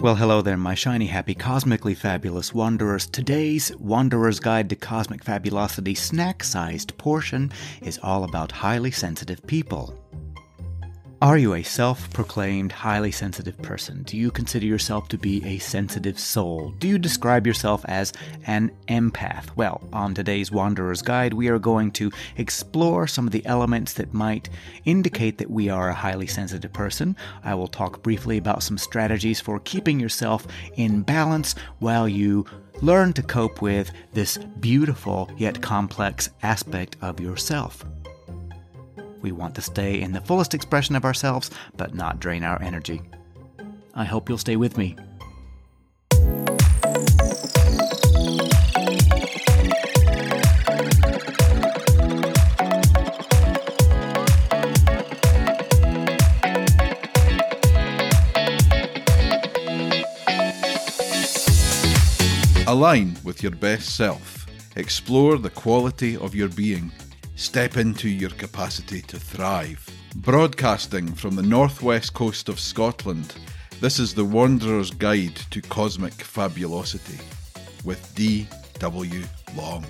Well, hello there, my shiny, happy, cosmically fabulous wanderers. Today's Wanderer's Guide to Cosmic Fabulosity snack sized portion is all about highly sensitive people. Are you a self proclaimed highly sensitive person? Do you consider yourself to be a sensitive soul? Do you describe yourself as an empath? Well, on today's Wanderer's Guide, we are going to explore some of the elements that might indicate that we are a highly sensitive person. I will talk briefly about some strategies for keeping yourself in balance while you learn to cope with this beautiful yet complex aspect of yourself. We want to stay in the fullest expression of ourselves, but not drain our energy. I hope you'll stay with me. Align with your best self. Explore the quality of your being. Step into your capacity to thrive. Broadcasting from the northwest coast of Scotland, this is the Wanderer's Guide to Cosmic Fabulosity with D.W. Long.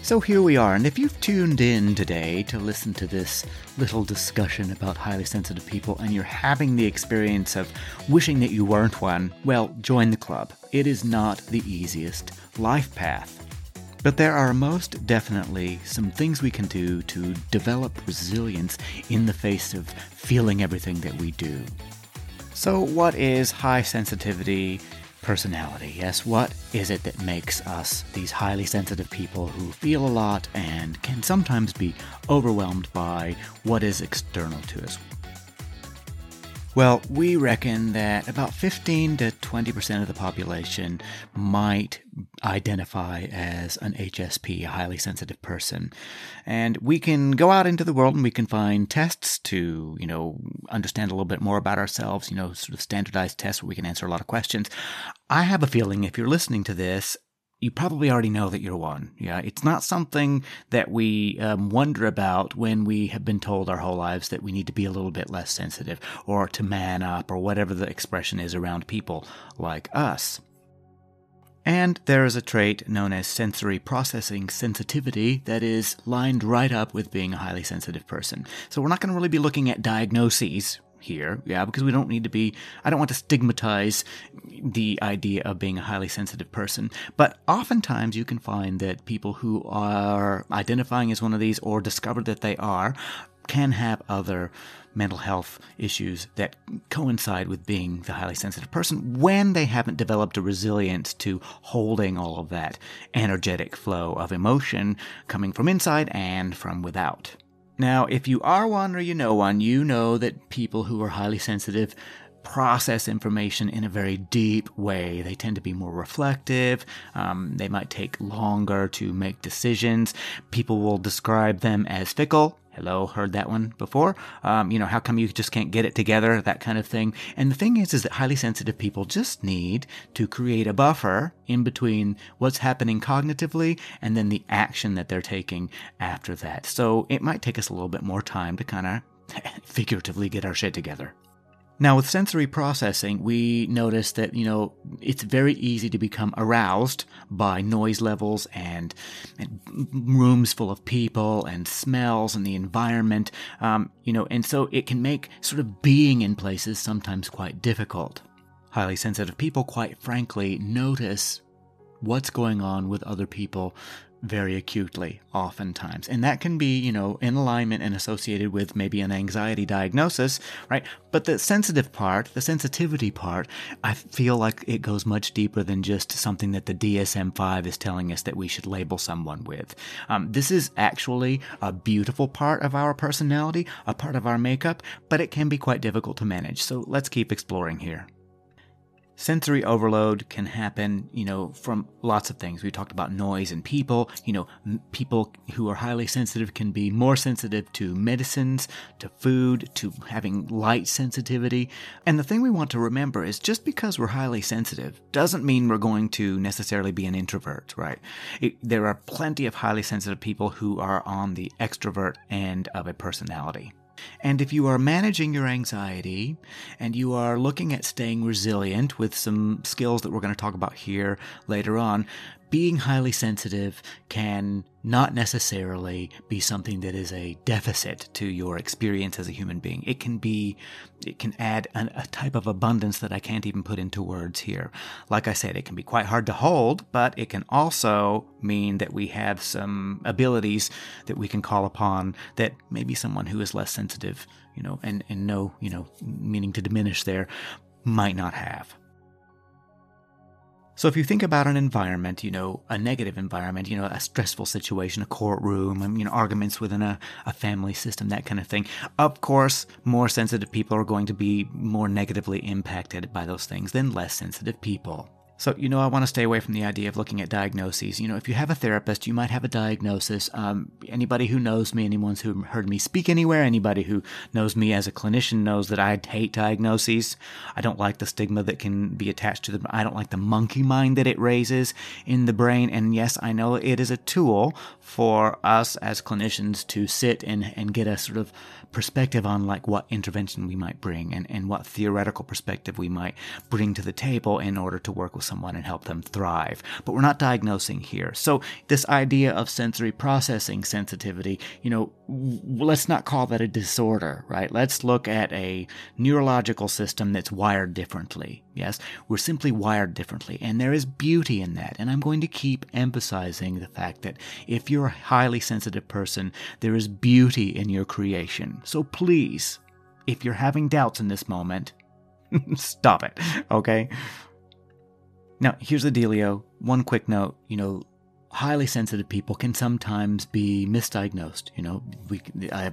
So here we are, and if you've tuned in today to listen to this little discussion about highly sensitive people and you're having the experience of wishing that you weren't one, well, join the club. It is not the easiest life path. But there are most definitely some things we can do to develop resilience in the face of feeling everything that we do. So, what is high sensitivity personality? Yes, what is it that makes us these highly sensitive people who feel a lot and can sometimes be overwhelmed by what is external to us? Well, we reckon that about 15 to 20% of the population might identify as an HSP, a highly sensitive person. And we can go out into the world and we can find tests to, you know, understand a little bit more about ourselves, you know, sort of standardized tests where we can answer a lot of questions. I have a feeling if you're listening to this you probably already know that you're one. Yeah, it's not something that we um, wonder about when we have been told our whole lives that we need to be a little bit less sensitive or to man up or whatever the expression is around people like us. And there is a trait known as sensory processing sensitivity that is lined right up with being a highly sensitive person. So we're not going to really be looking at diagnoses here, yeah, because we don't need to be, I don't want to stigmatize the idea of being a highly sensitive person. But oftentimes you can find that people who are identifying as one of these or discover that they are can have other mental health issues that coincide with being the highly sensitive person when they haven't developed a resilience to holding all of that energetic flow of emotion coming from inside and from without. Now, if you are one or you know one, you know that people who are highly sensitive process information in a very deep way. They tend to be more reflective. Um, they might take longer to make decisions. People will describe them as fickle. Hello, heard that one before. Um, you know, how come you just can't get it together? That kind of thing. And the thing is, is that highly sensitive people just need to create a buffer in between what's happening cognitively and then the action that they're taking after that. So it might take us a little bit more time to kind of figuratively get our shit together. Now, with sensory processing, we notice that, you know, it's very easy to become aroused by noise levels and, and rooms full of people and smells and the environment, um, you know, and so it can make sort of being in places sometimes quite difficult. Highly sensitive people, quite frankly, notice what's going on with other people very acutely, oftentimes. And that can be, you know, in alignment and associated with maybe an anxiety diagnosis, right? But the sensitive part, the sensitivity part, I feel like it goes much deeper than just something that the DSM 5 is telling us that we should label someone with. Um, this is actually a beautiful part of our personality, a part of our makeup, but it can be quite difficult to manage. So let's keep exploring here. Sensory overload can happen, you know, from lots of things. We talked about noise and people. You know, people who are highly sensitive can be more sensitive to medicines, to food, to having light sensitivity. And the thing we want to remember is just because we're highly sensitive doesn't mean we're going to necessarily be an introvert, right? It, there are plenty of highly sensitive people who are on the extrovert end of a personality. And if you are managing your anxiety and you are looking at staying resilient with some skills that we're going to talk about here later on, being highly sensitive can not necessarily be something that is a deficit to your experience as a human being. It can be, it can add an, a type of abundance that I can't even put into words here. Like I said, it can be quite hard to hold, but it can also mean that we have some abilities that we can call upon that maybe someone who is less sensitive, you know, and, and no, you know, meaning to diminish there, might not have. So if you think about an environment, you know, a negative environment, you know, a stressful situation, a courtroom, um, you know, arguments within a, a family system, that kind of thing, of course, more sensitive people are going to be more negatively impacted by those things than less sensitive people. So, you know, I want to stay away from the idea of looking at diagnoses. You know, if you have a therapist, you might have a diagnosis. Um, anybody who knows me, anyone who heard me speak anywhere, anybody who knows me as a clinician knows that I hate diagnoses. I don't like the stigma that can be attached to them. I don't like the monkey mind that it raises in the brain. And yes, I know it is a tool for us as clinicians to sit and, and get a sort of perspective on like what intervention we might bring and, and what theoretical perspective we might bring to the table in order to work with someone and help them thrive. But we're not diagnosing here. So this idea of sensory processing sensitivity, you know, let's not call that a disorder, right? Let's look at a neurological system that's wired differently. Yes, we're simply wired differently, and there is beauty in that. And I'm going to keep emphasizing the fact that if you're a highly sensitive person, there is beauty in your creation. So please, if you're having doubts in this moment, stop it, okay? Now, here's the dealio. One quick note, you know, highly sensitive people can sometimes be misdiagnosed. You know, we, I,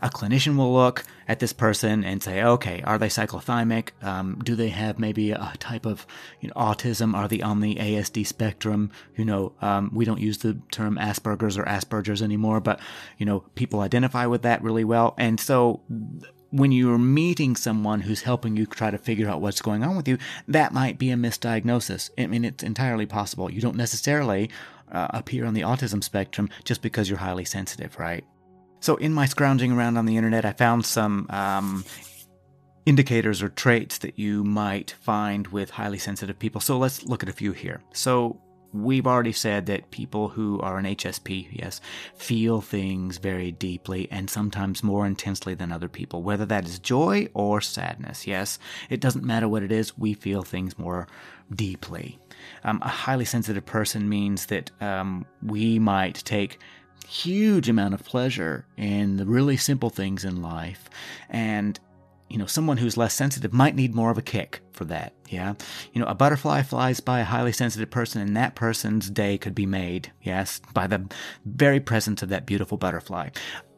a clinician will look at this person and say, okay, are they cyclothymic? Um, do they have maybe a type of you know, autism? Are they on the ASD spectrum? You know, um, we don't use the term Asperger's or Asperger's anymore, but you know, people identify with that really well. And so when you're meeting someone who's helping you try to figure out what's going on with you, that might be a misdiagnosis. I mean, it's entirely possible. You don't necessarily uh, appear on the autism spectrum just because you're highly sensitive, right? So, in my scrounging around on the internet, I found some um, indicators or traits that you might find with highly sensitive people. So, let's look at a few here. So, we've already said that people who are an HSP, yes, feel things very deeply and sometimes more intensely than other people, whether that is joy or sadness. Yes, it doesn't matter what it is, we feel things more deeply. Um, a highly sensitive person means that um, we might take huge amount of pleasure in the really simple things in life and you know, someone who's less sensitive might need more of a kick for that. Yeah. You know, a butterfly flies by a highly sensitive person and that person's day could be made. Yes. By the very presence of that beautiful butterfly.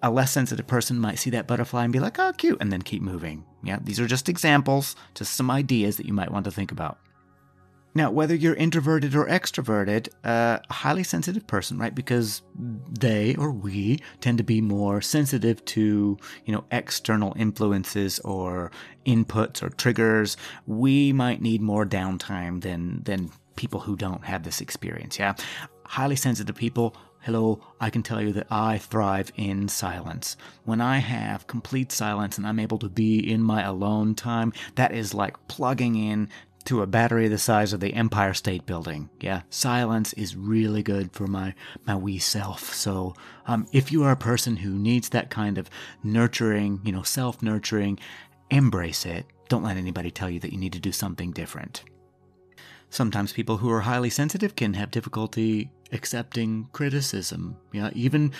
A less sensitive person might see that butterfly and be like, oh, cute, and then keep moving. Yeah. These are just examples, just some ideas that you might want to think about. Now, whether you're introverted or extroverted, uh, a highly sensitive person, right? Because they or we tend to be more sensitive to, you know, external influences or inputs or triggers. We might need more downtime than than people who don't have this experience. Yeah, highly sensitive people. Hello, I can tell you that I thrive in silence. When I have complete silence and I'm able to be in my alone time, that is like plugging in to a battery the size of the Empire State Building. Yeah, silence is really good for my my wee self. So, um, if you are a person who needs that kind of nurturing, you know, self nurturing, embrace it. Don't let anybody tell you that you need to do something different. Sometimes people who are highly sensitive can have difficulty accepting criticism. Yeah, even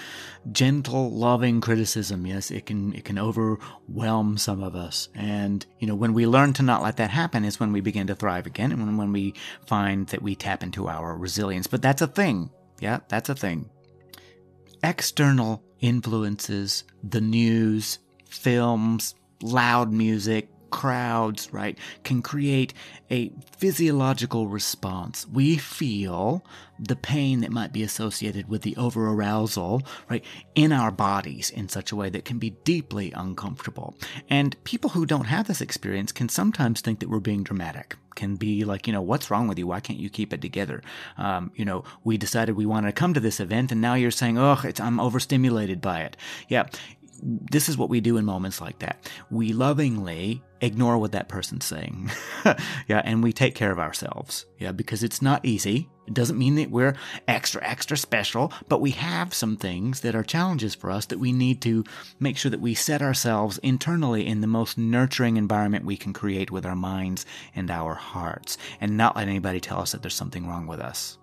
gentle, loving criticism. Yes, it can it can overwhelm some of us. And you know, when we learn to not let that happen, is when we begin to thrive again, and when when we find that we tap into our resilience. But that's a thing. Yeah, that's a thing. External influences, the news, films, loud music, crowds, right, can create a physiological response. We feel the pain that might be associated with the overarousal, right, in our bodies in such a way that can be deeply uncomfortable. And people who don't have this experience can sometimes think that we're being dramatic. Can be like, you know, what's wrong with you? Why can't you keep it together? Um, you know, we decided we wanted to come to this event, and now you're saying, oh, it's I'm overstimulated by it. Yeah, this is what we do in moments like that. We lovingly ignore what that person's saying. yeah, and we take care of ourselves. Yeah, because it's not easy. It doesn't mean that we're extra, extra special, but we have some things that are challenges for us that we need to make sure that we set ourselves internally in the most nurturing environment we can create with our minds and our hearts, and not let anybody tell us that there's something wrong with us.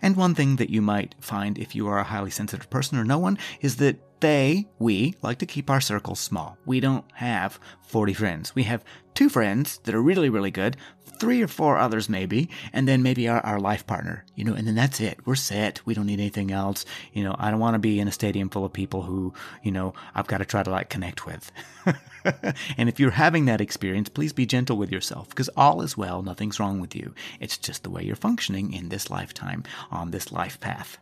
And one thing that you might find if you are a highly sensitive person or no one is that they, we, like to keep our circles small. We don't have 40 friends. We have two friends that are really, really good, three or four others maybe, and then maybe our, our life partner, you know, and then that's it. We're set. We don't need anything else. You know, I don't want to be in a stadium full of people who, you know, I've got to try to like connect with. and if you're having that experience, please be gentle with yourself because all is well. Nothing's wrong with you. It's just the way you're functioning in this lifetime on this life path.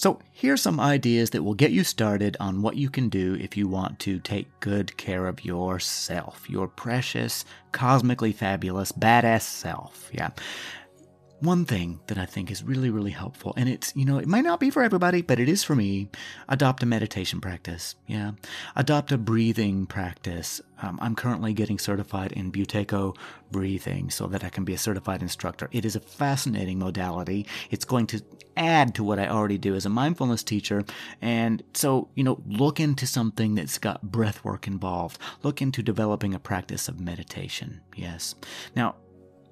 So, here's some ideas that will get you started on what you can do if you want to take good care of yourself, your precious, cosmically fabulous, badass self. Yeah one thing that I think is really, really helpful, and it's, you know, it might not be for everybody, but it is for me. Adopt a meditation practice. Yeah. Adopt a breathing practice. Um, I'm currently getting certified in Buteyko breathing so that I can be a certified instructor. It is a fascinating modality. It's going to add to what I already do as a mindfulness teacher. And so, you know, look into something that's got breath work involved. Look into developing a practice of meditation. Yes. Now,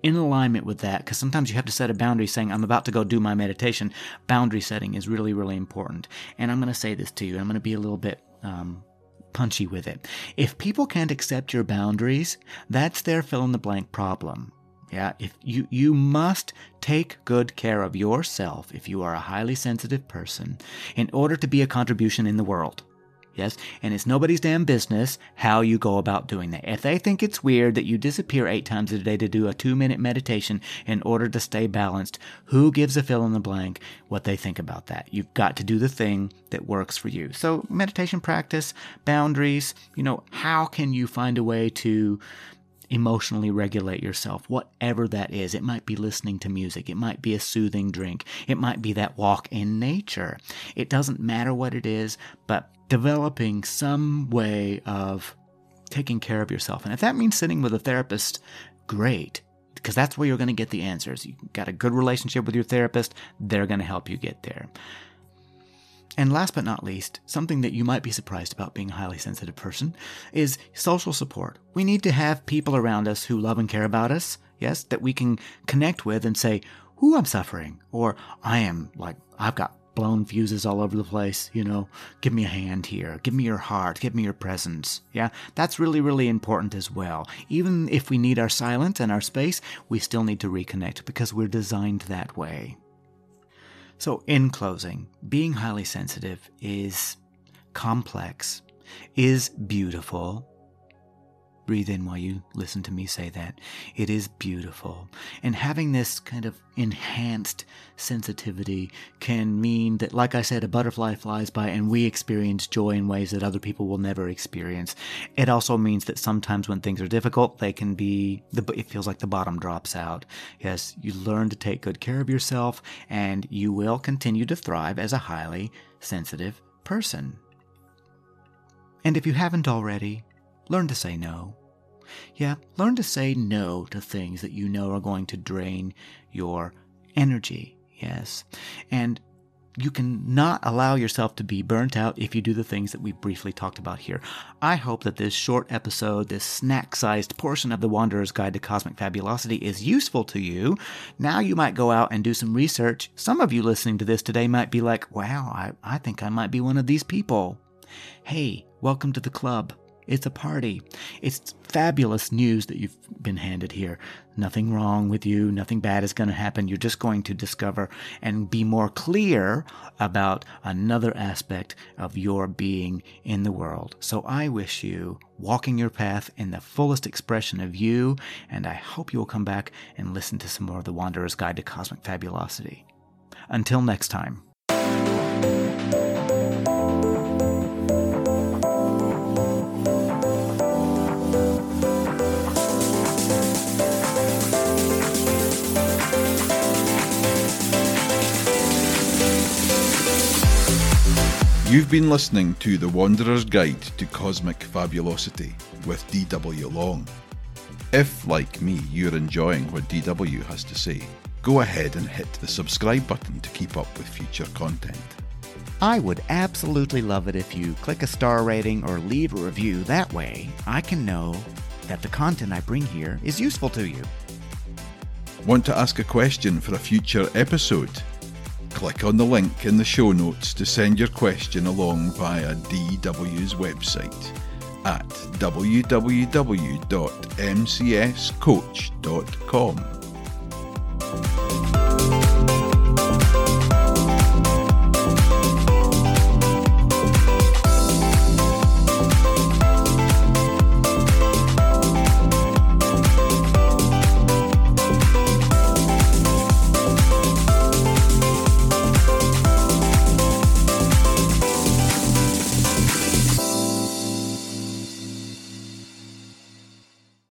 in alignment with that, because sometimes you have to set a boundary saying, I'm about to go do my meditation. Boundary setting is really, really important. And I'm going to say this to you, I'm going to be a little bit um, punchy with it. If people can't accept your boundaries, that's their fill in the blank problem. Yeah, if you you must take good care of yourself if you are a highly sensitive person in order to be a contribution in the world. Yes, and it's nobody's damn business how you go about doing that. If they think it's weird that you disappear eight times a day to do a two minute meditation in order to stay balanced, who gives a fill in the blank what they think about that? You've got to do the thing that works for you. So, meditation practice, boundaries, you know, how can you find a way to emotionally regulate yourself, whatever that is. It might be listening to music. It might be a soothing drink. It might be that walk in nature. It doesn't matter what it is, but developing some way of taking care of yourself. And if that means sitting with a therapist, great, because that's where you're going to get the answers. You got a good relationship with your therapist, they're going to help you get there. And last but not least, something that you might be surprised about being a highly sensitive person is social support. We need to have people around us who love and care about us, yes, that we can connect with and say, Ooh, I'm suffering, or I am like, I've got blown fuses all over the place, you know, give me a hand here, give me your heart, give me your presence. Yeah, that's really, really important as well. Even if we need our silence and our space, we still need to reconnect because we're designed that way. So, in closing, being highly sensitive is complex, is beautiful, Breathe in while you listen to me say that. It is beautiful. And having this kind of enhanced sensitivity can mean that, like I said, a butterfly flies by and we experience joy in ways that other people will never experience. It also means that sometimes when things are difficult, they can be, it feels like the bottom drops out. Yes, you learn to take good care of yourself and you will continue to thrive as a highly sensitive person. And if you haven't already, Learn to say no. Yeah, learn to say no to things that you know are going to drain your energy. Yes. And you can not allow yourself to be burnt out if you do the things that we briefly talked about here. I hope that this short episode, this snack sized portion of the Wanderer's Guide to Cosmic Fabulosity, is useful to you. Now you might go out and do some research. Some of you listening to this today might be like, wow, I, I think I might be one of these people. Hey, welcome to the club. It's a party. It's fabulous news that you've been handed here. Nothing wrong with you. Nothing bad is going to happen. You're just going to discover and be more clear about another aspect of your being in the world. So I wish you walking your path in the fullest expression of you, and I hope you will come back and listen to some more of The Wanderer's Guide to Cosmic Fabulosity. Until next time. You've been listening to The Wanderer's Guide to Cosmic Fabulosity with DW Long. If, like me, you're enjoying what DW has to say, go ahead and hit the subscribe button to keep up with future content. I would absolutely love it if you click a star rating or leave a review. That way, I can know that the content I bring here is useful to you. Want to ask a question for a future episode? Click on the link in the show notes to send your question along via DW's website at www.mcscoach.com.